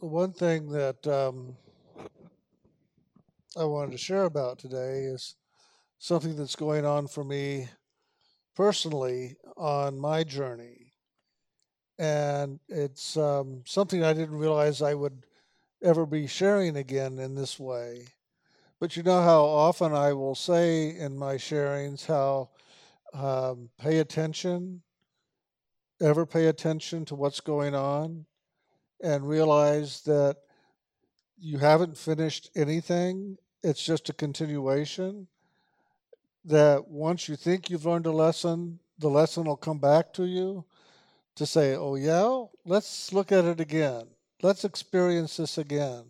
one thing that um, I wanted to share about today is something that's going on for me personally on my journey. And it's um, something I didn't realize I would ever be sharing again in this way. But you know how often I will say in my sharings how um, pay attention, ever pay attention to what's going on, and realize that you haven't finished anything, it's just a continuation. That once you think you've learned a lesson, the lesson will come back to you to say, oh, yeah, let's look at it again. Let's experience this again.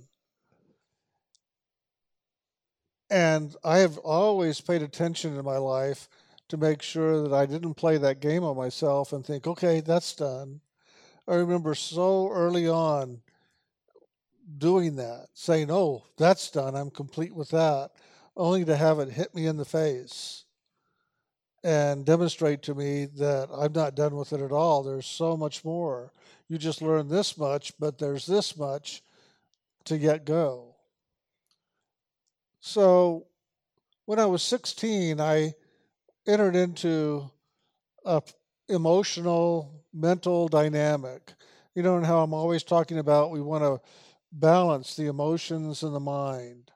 And I have always paid attention in my life to make sure that I didn't play that game on myself and think, okay, that's done. I remember so early on doing that, saying, oh, that's done. I'm complete with that, only to have it hit me in the face and demonstrate to me that I'm not done with it at all. There's so much more. You just learned this much, but there's this much to get go. So when I was 16, I entered into a emotional, mental dynamic. You know, and how I'm always talking about we want to balance the emotions and the mind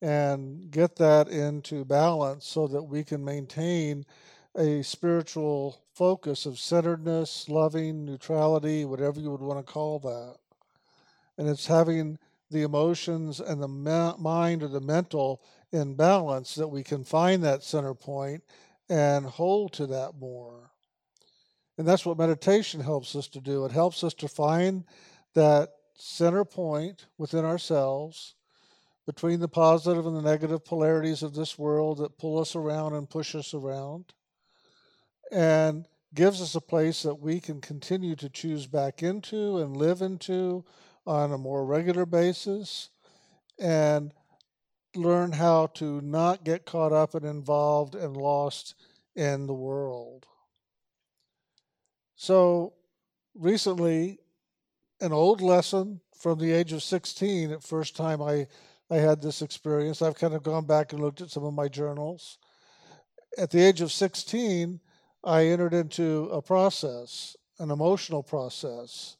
and get that into balance so that we can maintain a spiritual focus of centeredness, loving, neutrality, whatever you would want to call that. And it's having the emotions and the mind or the mental in balance that we can find that center point and hold to that more. And that's what meditation helps us to do. It helps us to find that center point within ourselves between the positive and the negative polarities of this world that pull us around and push us around and gives us a place that we can continue to choose back into and live into on a more regular basis and learn how to not get caught up and involved and lost in the world. So recently, an old lesson from the age of 16, at first time I, I had this experience, I've kind of gone back and looked at some of my journals. At the age of 16, I entered into a process, an emotional process,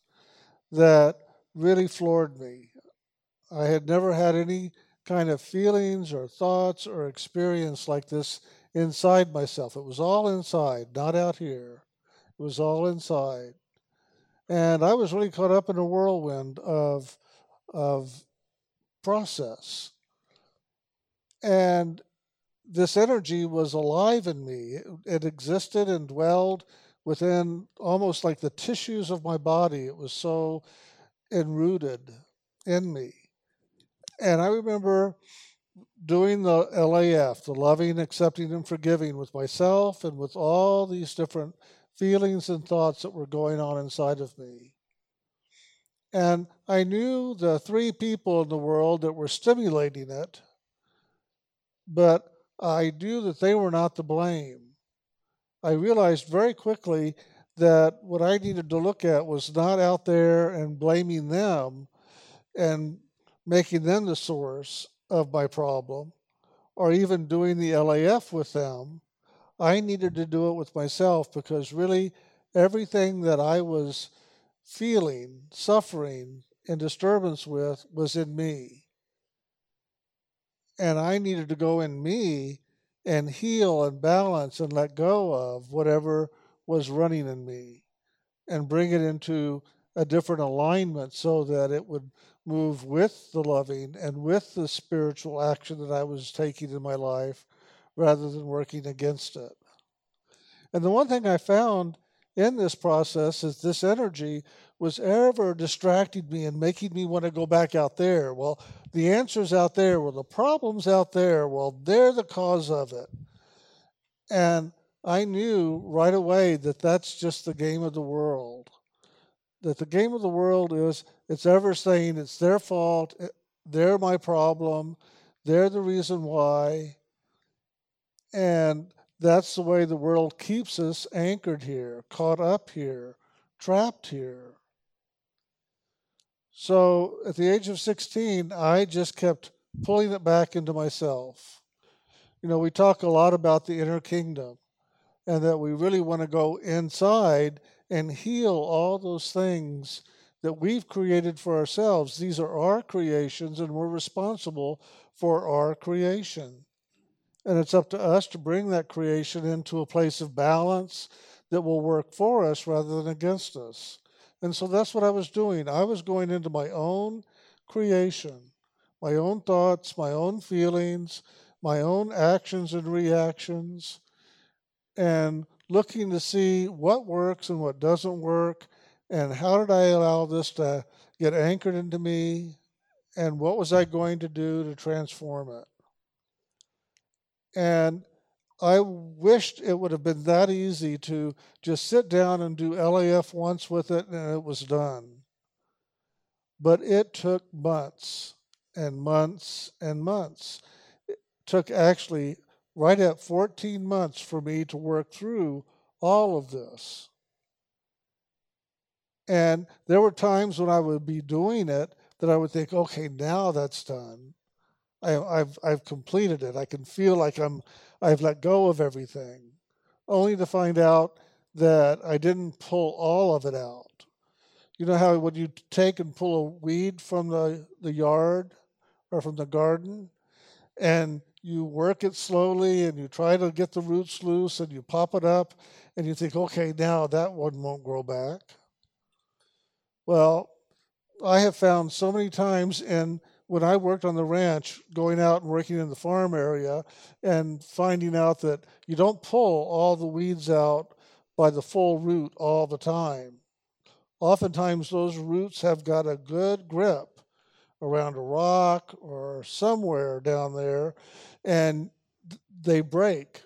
that really floored me. I had never had any kind of feelings or thoughts or experience like this inside myself. It was all inside, not out here. Was all inside. And I was really caught up in a whirlwind of, of process. And this energy was alive in me. It, it existed and dwelled within almost like the tissues of my body. It was so enrooted in me. And I remember doing the LAF, the loving, accepting, and forgiving with myself and with all these different feelings and thoughts that were going on inside of me. And I knew the three people in the world that were stimulating it, but I knew that they were not to blame. I realized very quickly that what I needed to look at was not out there and blaming them and making them the source of my problem or even doing the LAF with them. I needed to do it with myself because really everything that I was feeling, suffering, and disturbance with was in me. And I needed to go in me and heal and balance and let go of whatever was running in me and bring it into a different alignment so that it would move with the loving and with the spiritual action that I was taking in my life rather than working against it. And the one thing I found in this process is this energy was ever distracting me and making me want to go back out there. Well, the answer's out there. Well, the problem's out there. Well, they're the cause of it. And I knew right away that that's just the game of the world that the game of the world is it's ever saying it's their fault, they're my problem, they're the reason why. And that's the way the world keeps us anchored here, caught up here, trapped here. So at the age of 16, I just kept pulling it back into myself. You know, we talk a lot about the inner kingdom and that we really want to go inside and heal all those things that we've created for ourselves. These are our creations, and we're responsible for our creation. And it's up to us to bring that creation into a place of balance that will work for us rather than against us. And so that's what I was doing. I was going into my own creation, my own thoughts, my own feelings, my own actions and reactions, and looking to see what works and what doesn't work, and how did I allow this to get anchored into me, and what was I going to do to transform it. And I wished it would have been that easy to just sit down and do LAF once with it and it was done. But it took months and months and months. It took actually right at 14 months for me to work through all of this. And there were times when I would be doing it that I would think, okay, now that's done. I, have I've completed it. I can feel like I'm I've let go of everything, only to find out that I didn't pull all of it out. You know how when you take and pull a weed from the, the yard or from the garden, and you work it slowly and you try to get the roots loose and you pop it up and you think, okay, now that one won't grow back. Well, I have found so many times in when I worked on the ranch, going out and working in the farm area and finding out that you don't pull all the weeds out by the full root all the time. Oftentimes, those roots have got a good grip around a rock or somewhere down there, and they break,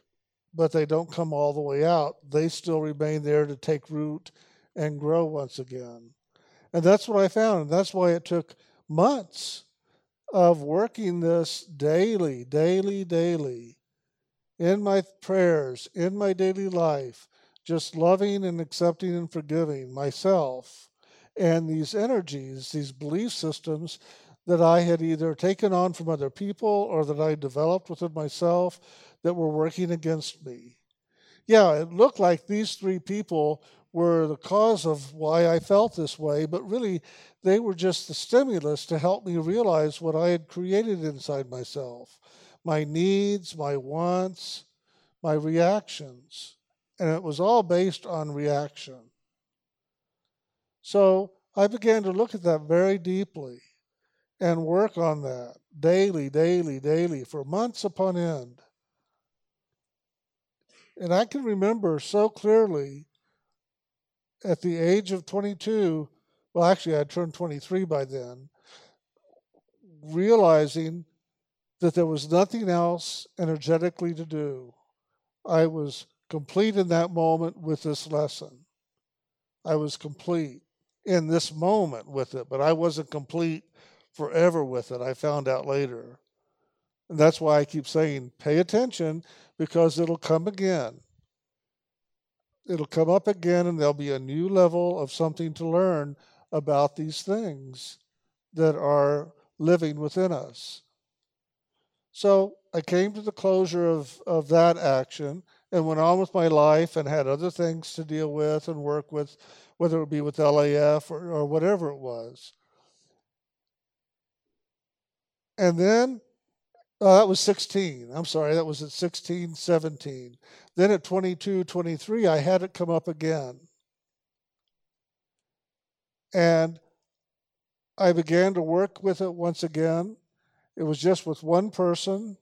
but they don't come all the way out. They still remain there to take root and grow once again. And that's what I found. And that's why it took months of working this daily, daily, daily in my prayers, in my daily life, just loving and accepting and forgiving myself and these energies, these belief systems that I had either taken on from other people or that I developed within myself that were working against me. Yeah, it looked like these three people were the cause of why I felt this way, but really they were just the stimulus to help me realize what I had created inside myself my needs, my wants, my reactions. And it was all based on reaction. So I began to look at that very deeply and work on that daily, daily, daily for months upon end. And I can remember so clearly at the age of 22, well, actually, I turned 23 by then, realizing that there was nothing else energetically to do. I was complete in that moment with this lesson. I was complete in this moment with it, but I wasn't complete forever with it. I found out later. And that's why I keep saying pay attention because it'll come again it'll come up again and there'll be a new level of something to learn about these things that are living within us. So I came to the closure of, of that action and went on with my life and had other things to deal with and work with, whether it be with LAF or, or whatever it was. And then uh, that was 16. I'm sorry, that was at 16, 17. Then at 22, 23, I had it come up again. And I began to work with it once again. It was just with one person.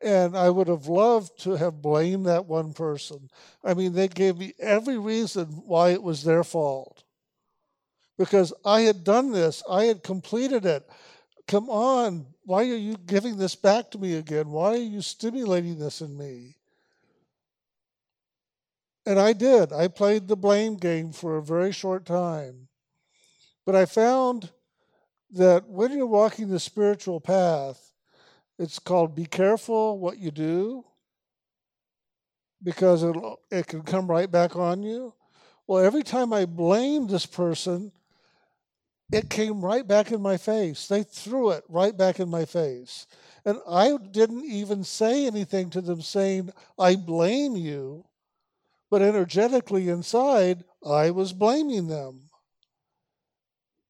And I would have loved to have blamed that one person. I mean, they gave me every reason why it was their fault. Because I had done this, I had completed it. Come on, why are you giving this back to me again? Why are you stimulating this in me? And I did. I played the blame game for a very short time. But I found that when you're walking the spiritual path, it's called be careful what you do because it it can come right back on you. Well, every time I blamed this person, it came right back in my face. They threw it right back in my face. And I didn't even say anything to them saying, I blame you. But energetically inside, I was blaming them.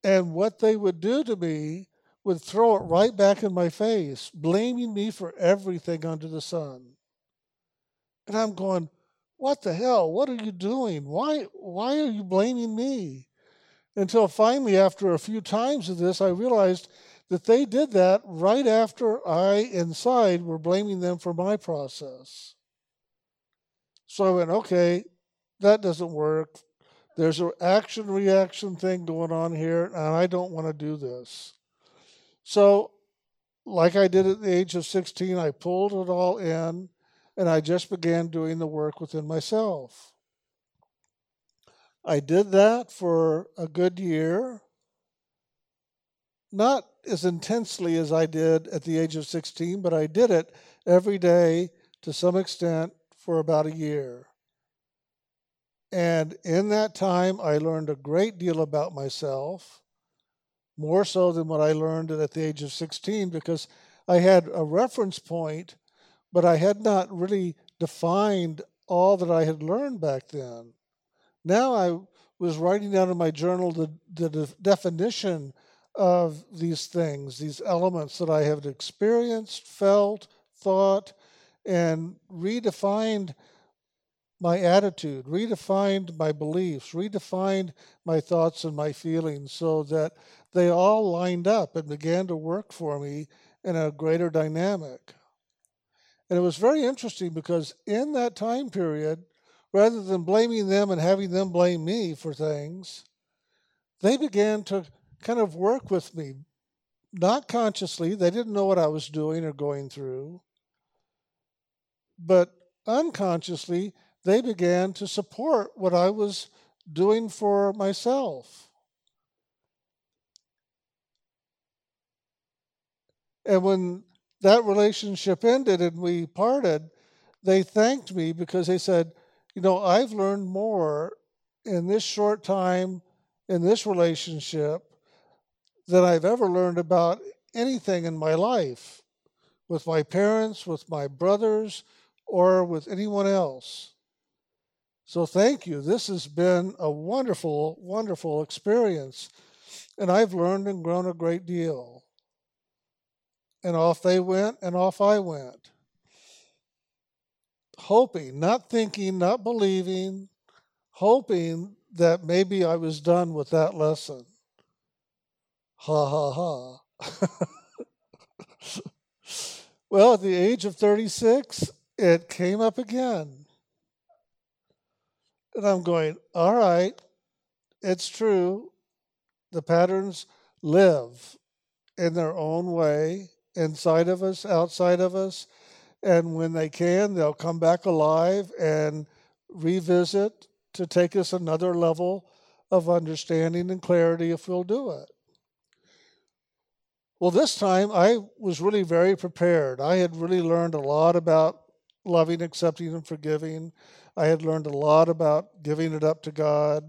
And what they would do to me would throw it right back in my face, blaming me for everything under the sun. And I'm going, what the hell? What are you doing? Why, why are you blaming me? Until finally, after a few times of this, I realized that they did that right after I, inside, were blaming them for my process. So I went, okay, that doesn't work. There's an action reaction thing going on here, and I don't want to do this. So, like I did at the age of 16, I pulled it all in and I just began doing the work within myself. I did that for a good year, not as intensely as I did at the age of 16, but I did it every day to some extent for about a year. And in that time, I learned a great deal about myself more so than what I learned at the age of 16 because I had a reference point, but I had not really defined all that I had learned back then. Now I was writing down in my journal the, the definition of these things, these elements that I have experienced, felt, thought, and redefined my attitude, redefined my beliefs, redefined my thoughts and my feelings so that they all lined up and began to work for me in a greater dynamic. And it was very interesting because in that time period, rather than blaming them and having them blame me for things, they began to kind of work with me. Not consciously, they didn't know what I was doing or going through, but unconsciously, they began to support what I was doing for myself. And when that relationship ended and we parted, they thanked me because they said, You know, I've learned more in this short time in this relationship than I've ever learned about anything in my life with my parents, with my brothers, or with anyone else. So thank you. This has been a wonderful, wonderful experience. And I've learned and grown a great deal. And off they went, and off I went. Hoping, not thinking, not believing, hoping that maybe I was done with that lesson. Ha ha ha. well, at the age of 36, it came up again. And I'm going, all right, it's true. The patterns live in their own way inside of us, outside of us. And when they can, they'll come back alive and revisit to take us another level of understanding and clarity if we'll do it. Well, this time I was really very prepared. I had really learned a lot about loving, accepting, and forgiving. I had learned a lot about giving it up to God.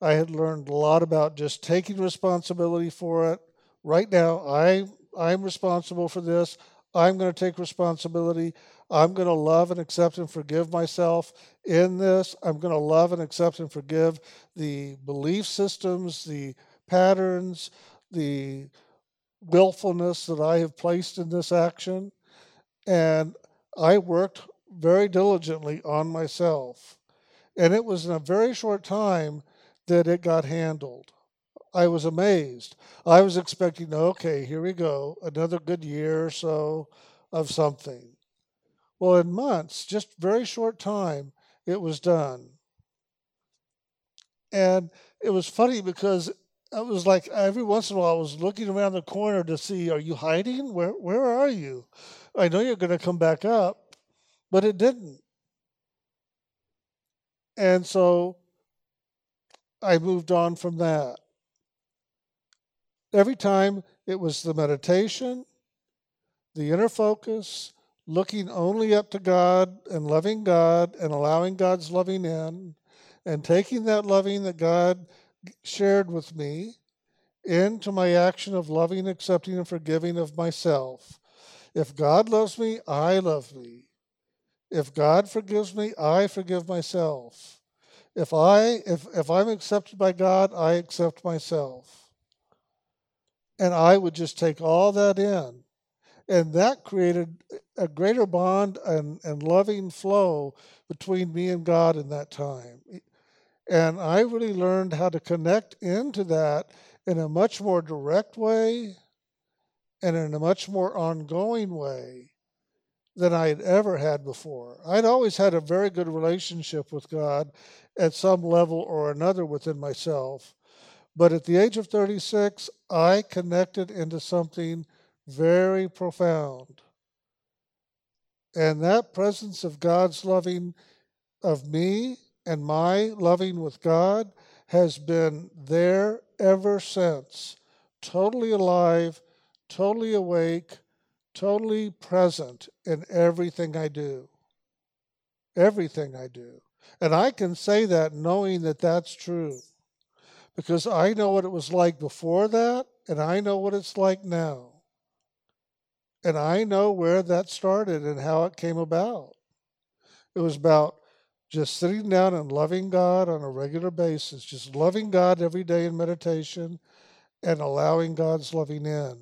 I had learned a lot about just taking responsibility for it. Right now, I I'm responsible for this. I'm going to take responsibility. I'm going to love and accept and forgive myself in this. I'm going to love and accept and forgive the belief systems, the patterns, the willfulness that I have placed in this action. And I worked very diligently on myself. And it was in a very short time that it got handled. I was amazed. I was expecting, okay, here we go, another good year or so of something. Well, in months, just very short time, it was done. And it was funny because I was like every once in a while I was looking around the corner to see, are you hiding? Where where are you? I know you're going to come back up, but it didn't. And so I moved on from that. Every time it was the meditation, the inner focus, looking only up to God and loving God and allowing God's loving in, and taking that loving that God shared with me into my action of loving, accepting, and forgiving of myself. If God loves me, I love me. If God forgives me, I forgive myself. If I if if I'm accepted by God, I accept myself. And I would just take all that in. And that created a greater bond and, and loving flow between me and God in that time. And I really learned how to connect into that in a much more direct way and in a much more ongoing way than I had ever had before. I'd always had a very good relationship with God at some level or another within myself. But at the age of 36, I connected into something very profound. And that presence of God's loving of me and my loving with God has been there ever since, totally alive, totally awake, totally present in everything I do. Everything I do. And I can say that knowing that that's true because I know what it was like before that, and I know what it's like now. And I know where that started and how it came about. It was about just sitting down and loving God on a regular basis, just loving God every day in meditation and allowing God's loving in.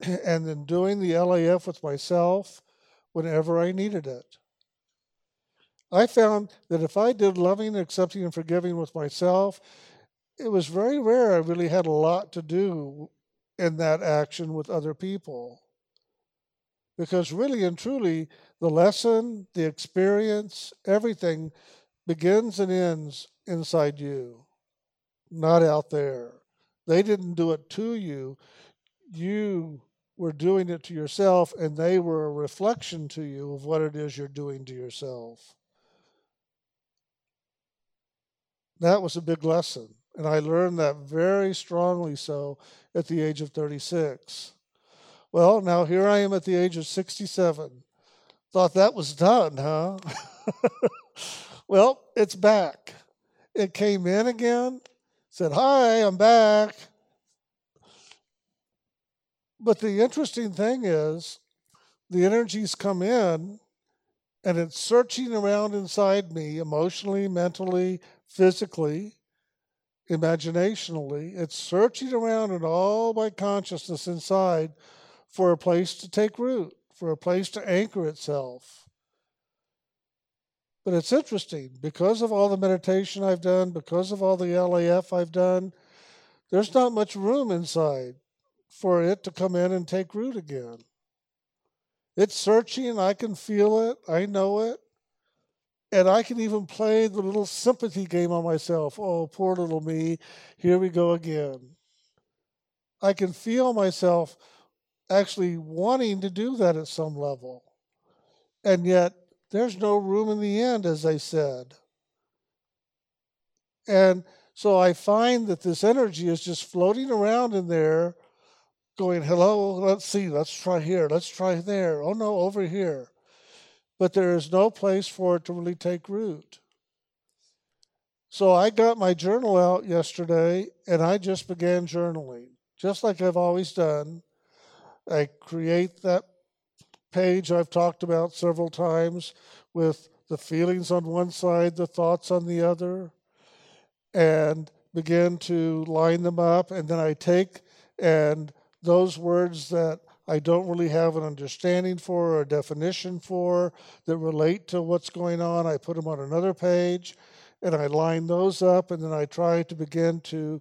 And then doing the LAF with myself whenever I needed it. I found that if I did loving, accepting, and forgiving with myself, it was very rare I really had a lot to do in that action with other people. Because really and truly, the lesson, the experience, everything begins and ends inside you, not out there. They didn't do it to you. You were doing it to yourself, and they were a reflection to you of what it is you're doing to yourself. That was a big lesson. And I learned that very strongly so at the age of 36. Well, now here I am at the age of 67. Thought that was done, huh? well, it's back. It came in again, said, Hi, I'm back. But the interesting thing is, the energies come in and it's searching around inside me emotionally, mentally, physically, imaginationally. It's searching around in all my consciousness inside for a place to take root, for a place to anchor itself. But it's interesting because of all the meditation I've done, because of all the LAF I've done, there's not much room inside for it to come in and take root again. It's searching, I can feel it, I know it, and I can even play the little sympathy game on myself. Oh, poor little me, here we go again. I can feel myself actually wanting to do that at some level. And yet, there's no room in the end, as I said. And so I find that this energy is just floating around in there, going, hello, let's see, let's try here, let's try there. Oh no, over here. But there is no place for it to really take root. So I got my journal out yesterday and I just began journaling, just like I've always done. I create that page I've talked about several times with the feelings on one side, the thoughts on the other, and begin to line them up. And then I take and those words that I don't really have an understanding for or a definition for that relate to what's going on, I put them on another page and I line those up and then I try to begin to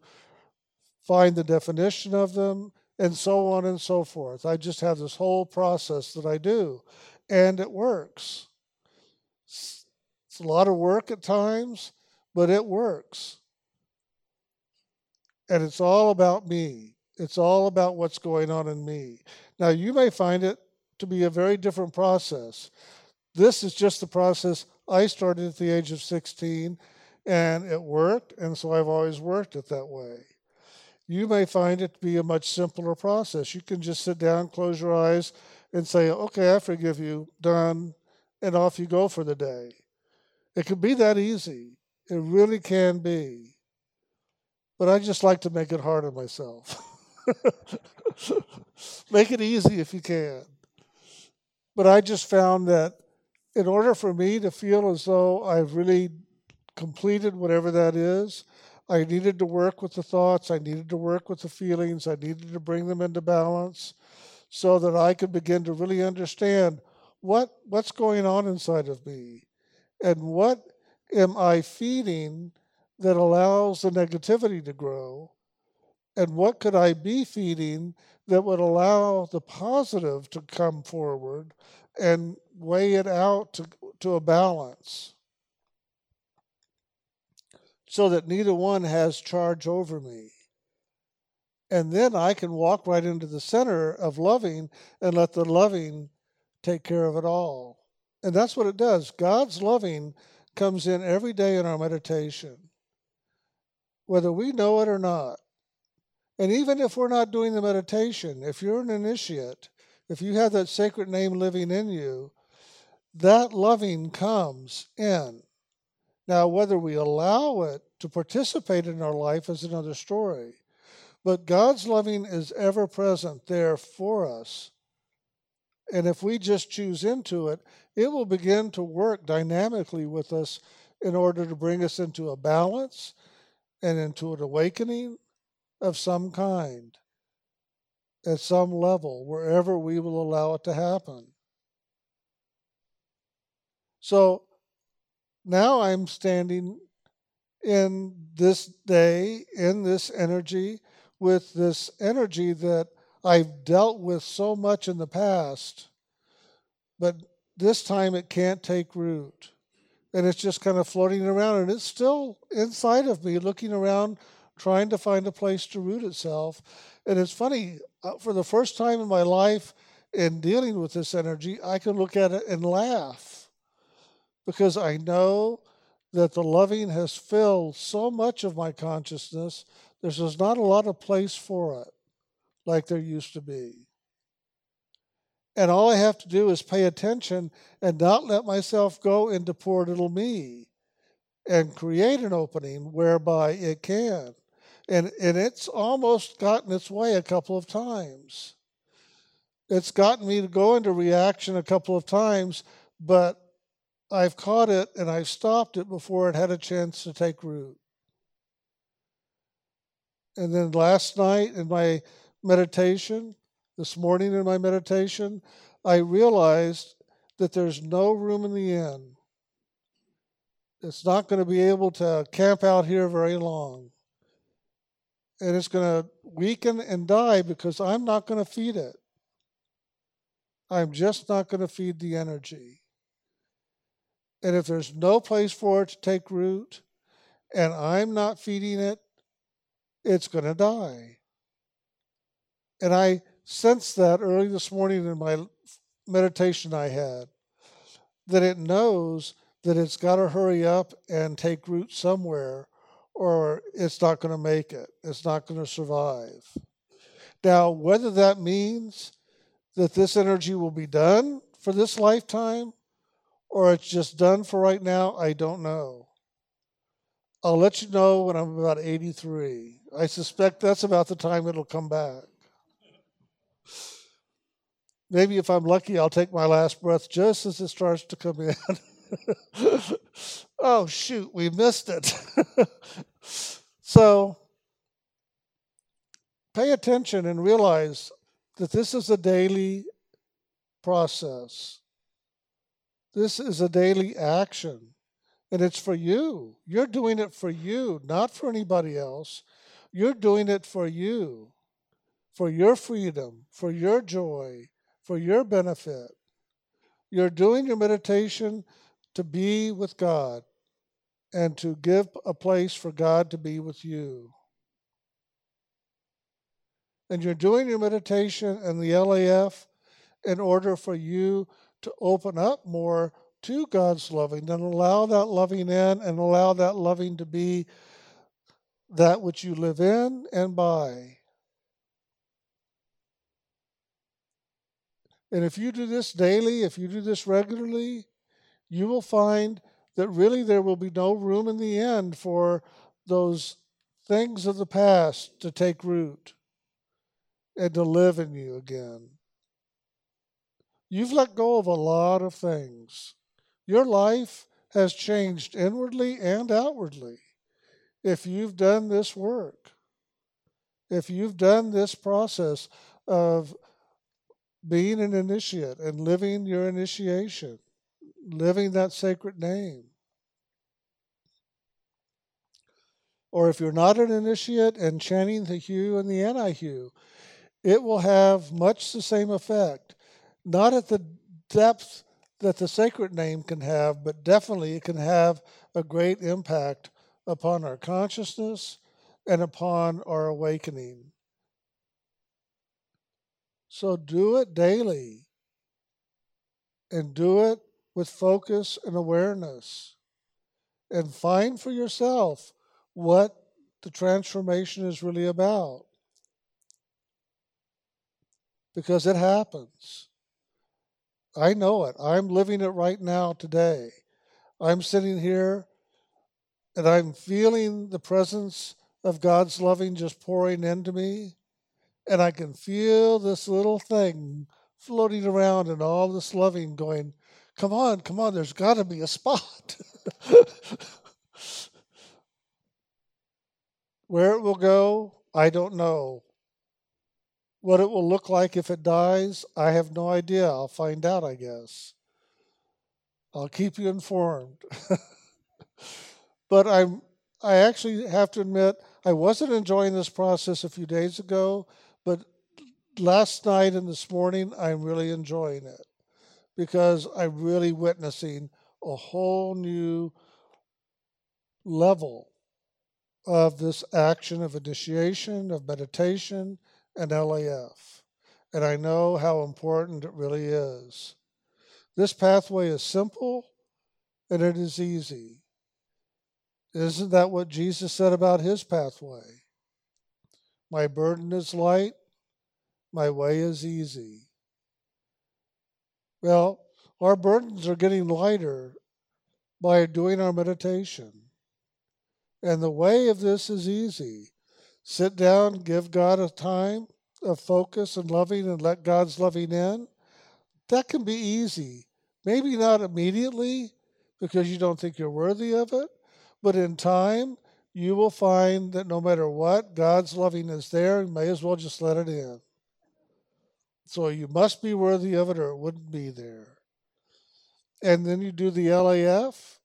find the definition of them and so on and so forth. I just have this whole process that I do, and it works. It's a lot of work at times, but it works. And it's all about me. It's all about what's going on in me. Now, you may find it to be a very different process. This is just the process I started at the age of 16, and it worked, and so I've always worked it that way you may find it to be a much simpler process. You can just sit down, close your eyes, and say, Okay, I forgive you, done, and off you go for the day. It can be that easy. It really can be. but I just like to make it hard on myself. make it easy if you can. But I just found that in order for me to feel as though I've really completed whatever that is, I needed to work with the thoughts, I needed to work with the feelings, I needed to bring them into balance so that I could begin to really understand what what's going on inside of me and what am I feeding that allows the negativity to grow and what could I be feeding that would allow the positive to come forward and weigh it out to, to a balance so that neither one has charge over me. And then I can walk right into the center of loving and let the loving take care of it all. And that's what it does. God's loving comes in every day in our meditation, whether we know it or not. And even if we're not doing the meditation, if you're an initiate, if you have that sacred name living in you, that loving comes in. Now, whether we allow it to participate in our life is another story. But God's loving is ever present there for us. And if we just choose into it, it will begin to work dynamically with us in order to bring us into a balance and into an awakening of some kind at some level, wherever we will allow it to happen. So now I'm standing in this day, in this energy, with this energy that I've dealt with so much in the past, but this time it can't take root. And it's just kind of floating around, and it's still inside of me, looking around, trying to find a place to root itself. And it's funny, uh, for the first time in my life, in dealing with this energy, I can look at it and laugh because I know that the loving has filled so much of my consciousness, there's not a lot of place for it like there used to be. And all I have to do is pay attention and not let myself go into poor little me and create an opening whereby it can. And, and it's almost gotten its way a couple of times. It's gotten me to go into reaction a couple of times, but I've caught it and I've stopped it before it had a chance to take root. And then last night in my meditation, this morning in my meditation, I realized that there's no room in the inn. It's not going to be able to camp out here very long. And it's going to weaken and die because I'm not going to feed it. I'm just not going to feed the energy. And if there's no place for it to take root and I'm not feeding it, it's going to die. And I sensed that early this morning in my meditation I had, that it knows that it's got to hurry up and take root somewhere or it's not going to make it. It's not going to survive. Now, whether that means that this energy will be done for this lifetime or it's just done for right now, I don't know. I'll let you know when I'm about 83. I suspect that's about the time it'll come back. Maybe if I'm lucky, I'll take my last breath just as it starts to come in. oh, shoot, we missed it. so pay attention and realize that this is a daily process. This is a daily action, and it's for you. You're doing it for you, not for anybody else. You're doing it for you, for your freedom, for your joy, for your benefit. You're doing your meditation to be with God and to give a place for God to be with you. And you're doing your meditation in the LAF in order for you to open up more to God's loving and allow that loving in and allow that loving to be that which you live in and by. And if you do this daily, if you do this regularly, you will find that really there will be no room in the end for those things of the past to take root and to live in you again. You've let go of a lot of things. Your life has changed inwardly and outwardly if you've done this work. If you've done this process of being an initiate and living your initiation, living that sacred name. Or if you're not an initiate and chanting the HU and the Ani HU, it will have much the same effect. Not at the depth that the sacred name can have, but definitely it can have a great impact upon our consciousness and upon our awakening. So do it daily and do it with focus and awareness and find for yourself what the transformation is really about. Because it happens. I know it. I'm living it right now today. I'm sitting here and I'm feeling the presence of God's loving just pouring into me and I can feel this little thing floating around and all this loving going, come on, come on, there's got to be a spot. Where it will go, I don't know. What it will look like if it dies, I have no idea. I'll find out, I guess. I'll keep you informed. but I'm I actually have to admit I wasn't enjoying this process a few days ago but last night and this morning, I'm really enjoying it because I'm really witnessing a whole new level of this action of initiation, of meditation, and LAF. And I know how important it really is. This pathway is simple and it is easy. Isn't that what Jesus said about his pathway? My burden is light, my way is easy. Well, our burdens are getting lighter by doing our meditation. And the way of this is easy. Sit down, give God a time of focus and loving, and let God's loving in. That can be easy. Maybe not immediately because you don't think you're worthy of it, but in time, you will find that no matter what, God's loving is there. You may as well just let it in. So you must be worthy of it or it wouldn't be there. And then you do the LAF,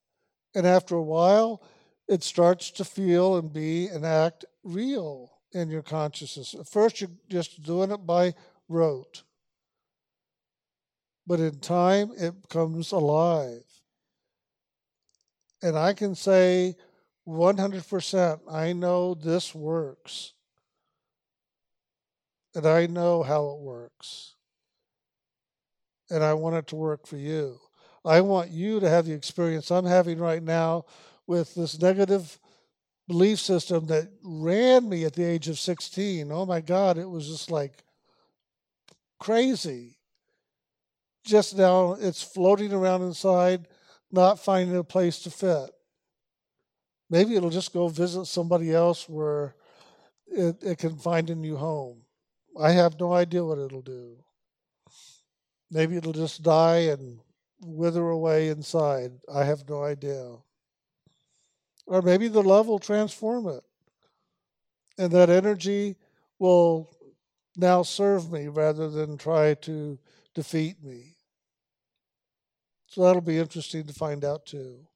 and after a while, it starts to feel and be and act real in your consciousness. At first, you're just doing it by rote. But in time, it becomes alive. And I can say 100% I know this works. And I know how it works. And I want it to work for you. I want you to have the experience I'm having right now with this negative belief system that ran me at the age of 16. Oh my God, it was just like crazy. Just now, it's floating around inside, not finding a place to fit. Maybe it'll just go visit somebody else where it, it can find a new home. I have no idea what it'll do. Maybe it'll just die and wither away inside. I have no idea. Or maybe the love will transform it. And that energy will now serve me rather than try to defeat me. So that'll be interesting to find out too.